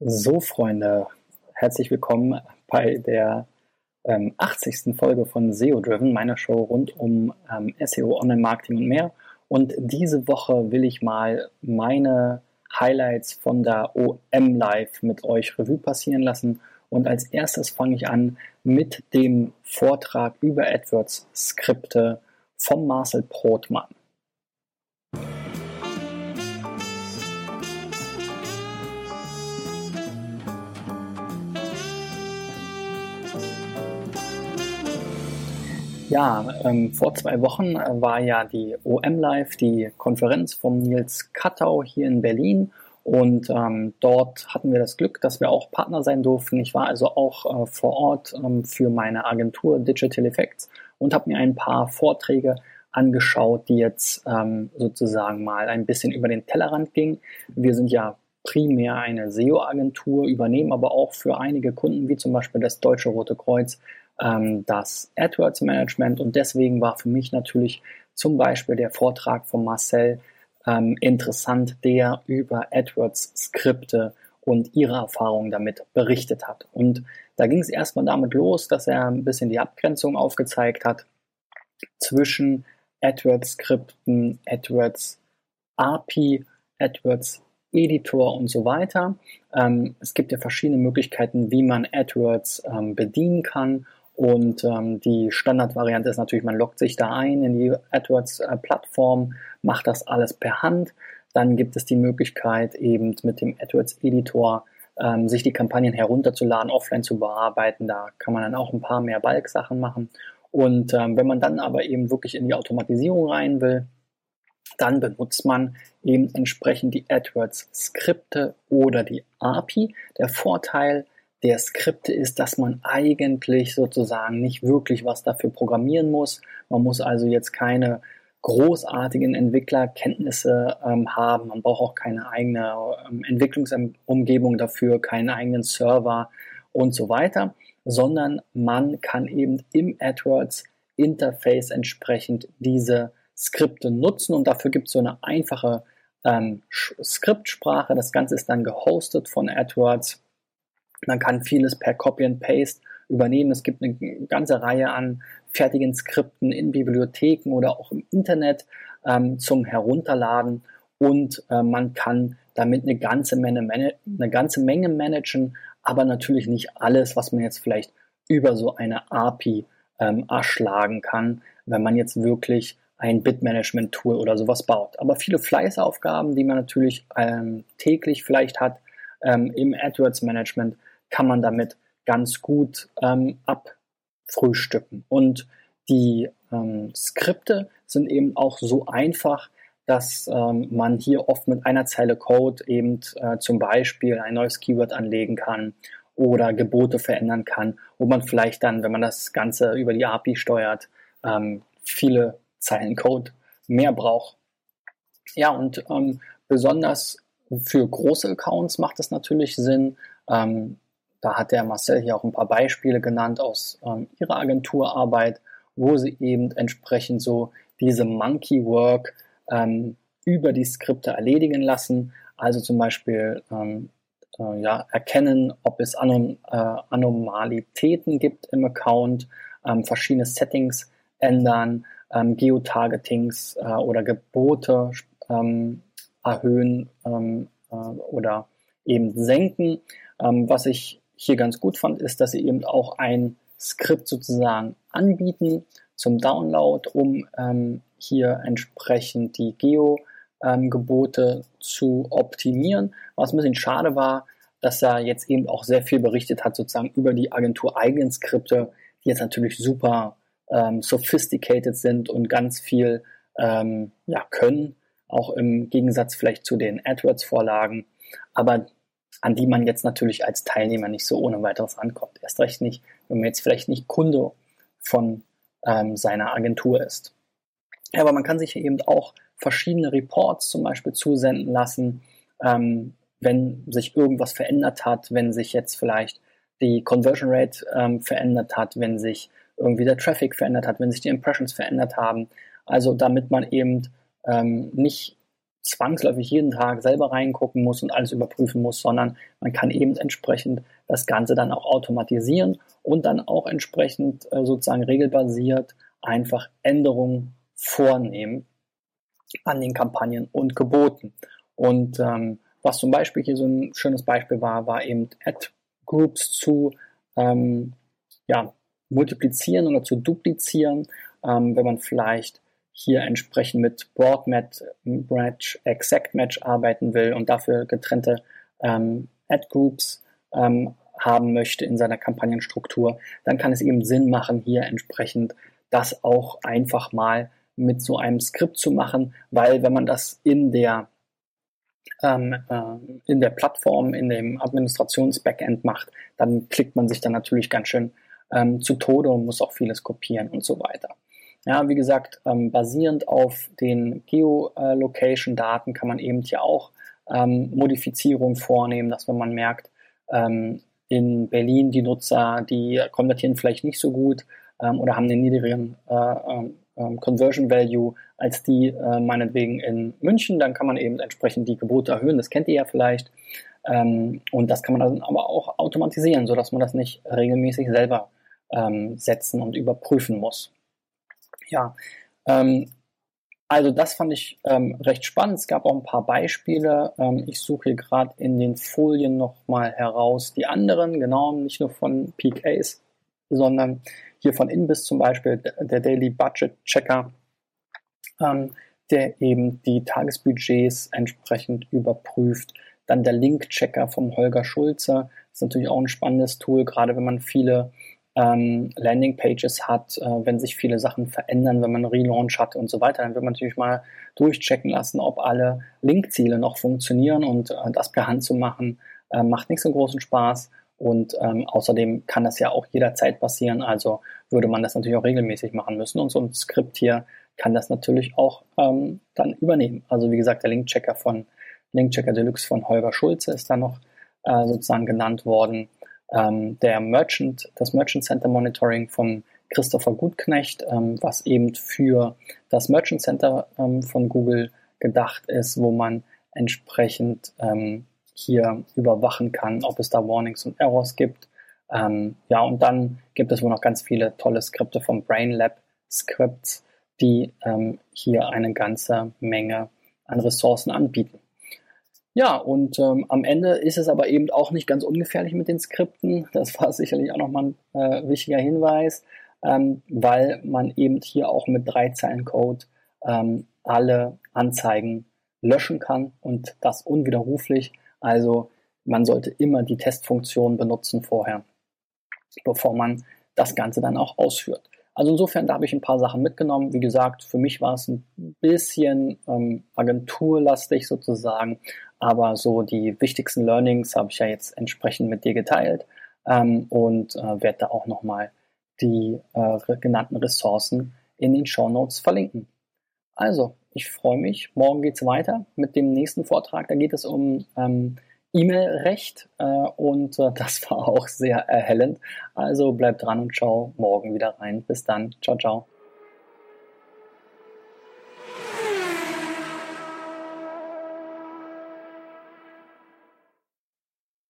So, Freunde, herzlich willkommen bei der ähm, 80. Folge von SEO Driven, meiner Show rund um ähm, SEO, Online-Marketing und mehr. Und diese Woche will ich mal meine Highlights von der OM Live mit euch Revue passieren lassen. Und als erstes fange ich an mit dem Vortrag über AdWords-Skripte von Marcel Brotmann. Ja, ähm, vor zwei Wochen äh, war ja die OM Live, die Konferenz vom Nils Kattau hier in Berlin. Und ähm, dort hatten wir das Glück, dass wir auch Partner sein durften. Ich war also auch äh, vor Ort ähm, für meine Agentur Digital Effects und habe mir ein paar Vorträge angeschaut, die jetzt ähm, sozusagen mal ein bisschen über den Tellerrand gingen. Wir sind ja primär eine SEO-Agentur, übernehmen aber auch für einige Kunden, wie zum Beispiel das Deutsche Rote Kreuz, ähm, das AdWords Management und deswegen war für mich natürlich zum Beispiel der Vortrag von Marcel ähm, interessant, der über AdWords Skripte und ihre Erfahrungen damit berichtet hat. Und da ging es erstmal damit los, dass er ein bisschen die Abgrenzung aufgezeigt hat zwischen AdWords Skripten, AdWords API, AdWords Editor und so weiter. Ähm, es gibt ja verschiedene Möglichkeiten, wie man AdWords ähm, bedienen kann und ähm, die Standardvariante ist natürlich, man loggt sich da ein in die AdWords-Plattform, macht das alles per Hand. Dann gibt es die Möglichkeit, eben mit dem AdWords-Editor ähm, sich die Kampagnen herunterzuladen, offline zu bearbeiten. Da kann man dann auch ein paar mehr Bulk-Sachen machen. Und ähm, wenn man dann aber eben wirklich in die Automatisierung rein will, dann benutzt man eben entsprechend die AdWords-Skripte oder die API. Der Vorteil der Skripte ist, dass man eigentlich sozusagen nicht wirklich was dafür programmieren muss. Man muss also jetzt keine großartigen Entwicklerkenntnisse ähm, haben. Man braucht auch keine eigene ähm, Entwicklungsumgebung dafür, keinen eigenen Server und so weiter, sondern man kann eben im AdWords Interface entsprechend diese Skripte nutzen und dafür gibt es so eine einfache ähm, Skriptsprache. Das Ganze ist dann gehostet von AdWords man kann vieles per Copy and Paste übernehmen. Es gibt eine ganze Reihe an fertigen Skripten in Bibliotheken oder auch im Internet ähm, zum Herunterladen und äh, man kann damit eine ganze, Menge, eine ganze Menge managen, aber natürlich nicht alles, was man jetzt vielleicht über so eine API ähm, erschlagen kann, wenn man jetzt wirklich ein Bitmanagement-Tool oder sowas baut. Aber viele Fleißaufgaben, die man natürlich ähm, täglich vielleicht hat ähm, im AdWords-Management, kann man damit ganz gut ähm, abfrühstücken. Und die ähm, Skripte sind eben auch so einfach, dass ähm, man hier oft mit einer Zeile Code eben äh, zum Beispiel ein neues Keyword anlegen kann oder Gebote verändern kann, wo man vielleicht dann, wenn man das Ganze über die API steuert, ähm, viele Zeilen Code mehr braucht. Ja, und ähm, besonders für große Accounts macht es natürlich Sinn, ähm, da hat der Marcel hier auch ein paar Beispiele genannt aus ähm, ihrer Agenturarbeit, wo sie eben entsprechend so diese Monkey Work ähm, über die Skripte erledigen lassen. Also zum Beispiel ähm, äh, ja, erkennen, ob es Anom äh, Anomalitäten gibt im Account, ähm, verschiedene Settings ändern, ähm, Geotargetings äh, oder Gebote ähm, erhöhen ähm, äh, oder eben senken. Ähm, was ich hier ganz gut fand, ist, dass sie eben auch ein Skript sozusagen anbieten zum Download, um ähm, hier entsprechend die Geo-Gebote ähm, zu optimieren. Was ein bisschen schade war, dass er jetzt eben auch sehr viel berichtet hat, sozusagen über die Agentur eigenen Skripte, die jetzt natürlich super ähm, sophisticated sind und ganz viel ähm, ja, können, auch im Gegensatz vielleicht zu den AdWords-Vorlagen. Aber an die man jetzt natürlich als Teilnehmer nicht so ohne weiteres ankommt. Erst recht nicht, wenn man jetzt vielleicht nicht Kunde von ähm, seiner Agentur ist. Ja, aber man kann sich eben auch verschiedene Reports zum Beispiel zusenden lassen, ähm, wenn sich irgendwas verändert hat, wenn sich jetzt vielleicht die Conversion Rate ähm, verändert hat, wenn sich irgendwie der Traffic verändert hat, wenn sich die Impressions verändert haben. Also damit man eben ähm, nicht zwangsläufig jeden Tag selber reingucken muss und alles überprüfen muss, sondern man kann eben entsprechend das Ganze dann auch automatisieren und dann auch entsprechend äh, sozusagen regelbasiert einfach Änderungen vornehmen an den Kampagnen und Geboten. Und ähm, was zum Beispiel hier so ein schönes Beispiel war, war eben Ad-Groups zu ähm, ja, multiplizieren oder zu duplizieren, ähm, wenn man vielleicht hier entsprechend mit Broad-Match, Exact-Match arbeiten will und dafür getrennte ähm, Ad-Groups ähm, haben möchte in seiner Kampagnenstruktur, dann kann es eben Sinn machen, hier entsprechend das auch einfach mal mit so einem Skript zu machen, weil wenn man das in der ähm, äh, in der Plattform, in dem Administrations-Backend macht, dann klickt man sich dann natürlich ganz schön ähm, zu Tode und muss auch vieles kopieren und so weiter. Ja, wie gesagt, ähm, basierend auf den Geolocation-Daten kann man eben hier auch ähm, Modifizierungen vornehmen, dass wenn man merkt, ähm, in Berlin die Nutzer, die konvertieren vielleicht nicht so gut ähm, oder haben einen niedrigeren äh, ähm, ähm, Conversion Value als die äh, meinetwegen in München, dann kann man eben entsprechend die Gebote erhöhen. Das kennt ihr ja vielleicht. Ähm, und das kann man dann aber auch automatisieren, sodass man das nicht regelmäßig selber ähm, setzen und überprüfen muss. Ja, ähm, also das fand ich ähm, recht spannend. Es gab auch ein paar Beispiele. Ähm, ich suche hier gerade in den Folien nochmal heraus die anderen, genau, nicht nur von Peak Ace, sondern hier von Inbis zum Beispiel, der Daily Budget Checker, ähm, der eben die Tagesbudgets entsprechend überprüft. Dann der Link-Checker vom Holger Schulze. Ist natürlich auch ein spannendes Tool, gerade wenn man viele ähm, Landingpages hat, äh, wenn sich viele Sachen verändern, wenn man einen Relaunch hat und so weiter, dann wird man natürlich mal durchchecken lassen, ob alle Linkziele noch funktionieren und äh, das per Hand zu machen, äh, macht nicht so großen Spaß. Und ähm, außerdem kann das ja auch jederzeit passieren, also würde man das natürlich auch regelmäßig machen müssen. Und so ein Skript hier kann das natürlich auch ähm, dann übernehmen. Also wie gesagt, der Linkchecker von Linkchecker Deluxe von Holger Schulze ist da noch äh, sozusagen genannt worden ähm, der Merchant, das Merchant Center Monitoring von Christopher Gutknecht, ähm, was eben für das Merchant Center ähm, von Google gedacht ist, wo man entsprechend ähm, hier überwachen kann, ob es da Warnings und Errors gibt. Ähm, ja, und dann gibt es wohl noch ganz viele tolle Skripte vom BrainLab Scripts, die ähm, hier eine ganze Menge an Ressourcen anbieten. Ja, und ähm, am Ende ist es aber eben auch nicht ganz ungefährlich mit den Skripten. Das war sicherlich auch nochmal ein äh, wichtiger Hinweis, ähm, weil man eben hier auch mit drei Zeilen Code ähm, alle Anzeigen löschen kann und das unwiderruflich. Also man sollte immer die Testfunktion benutzen vorher, bevor man das Ganze dann auch ausführt. Also insofern, da habe ich ein paar Sachen mitgenommen. Wie gesagt, für mich war es ein bisschen ähm, agenturlastig sozusagen, aber so die wichtigsten Learnings habe ich ja jetzt entsprechend mit dir geteilt ähm, und äh, werde da auch nochmal die äh, genannten Ressourcen in den Show Notes verlinken. Also, ich freue mich. Morgen geht es weiter mit dem nächsten Vortrag. Da geht es um ähm, E-Mail-Recht äh, und äh, das war auch sehr erhellend. Also bleibt dran und schau morgen wieder rein. Bis dann. Ciao, ciao.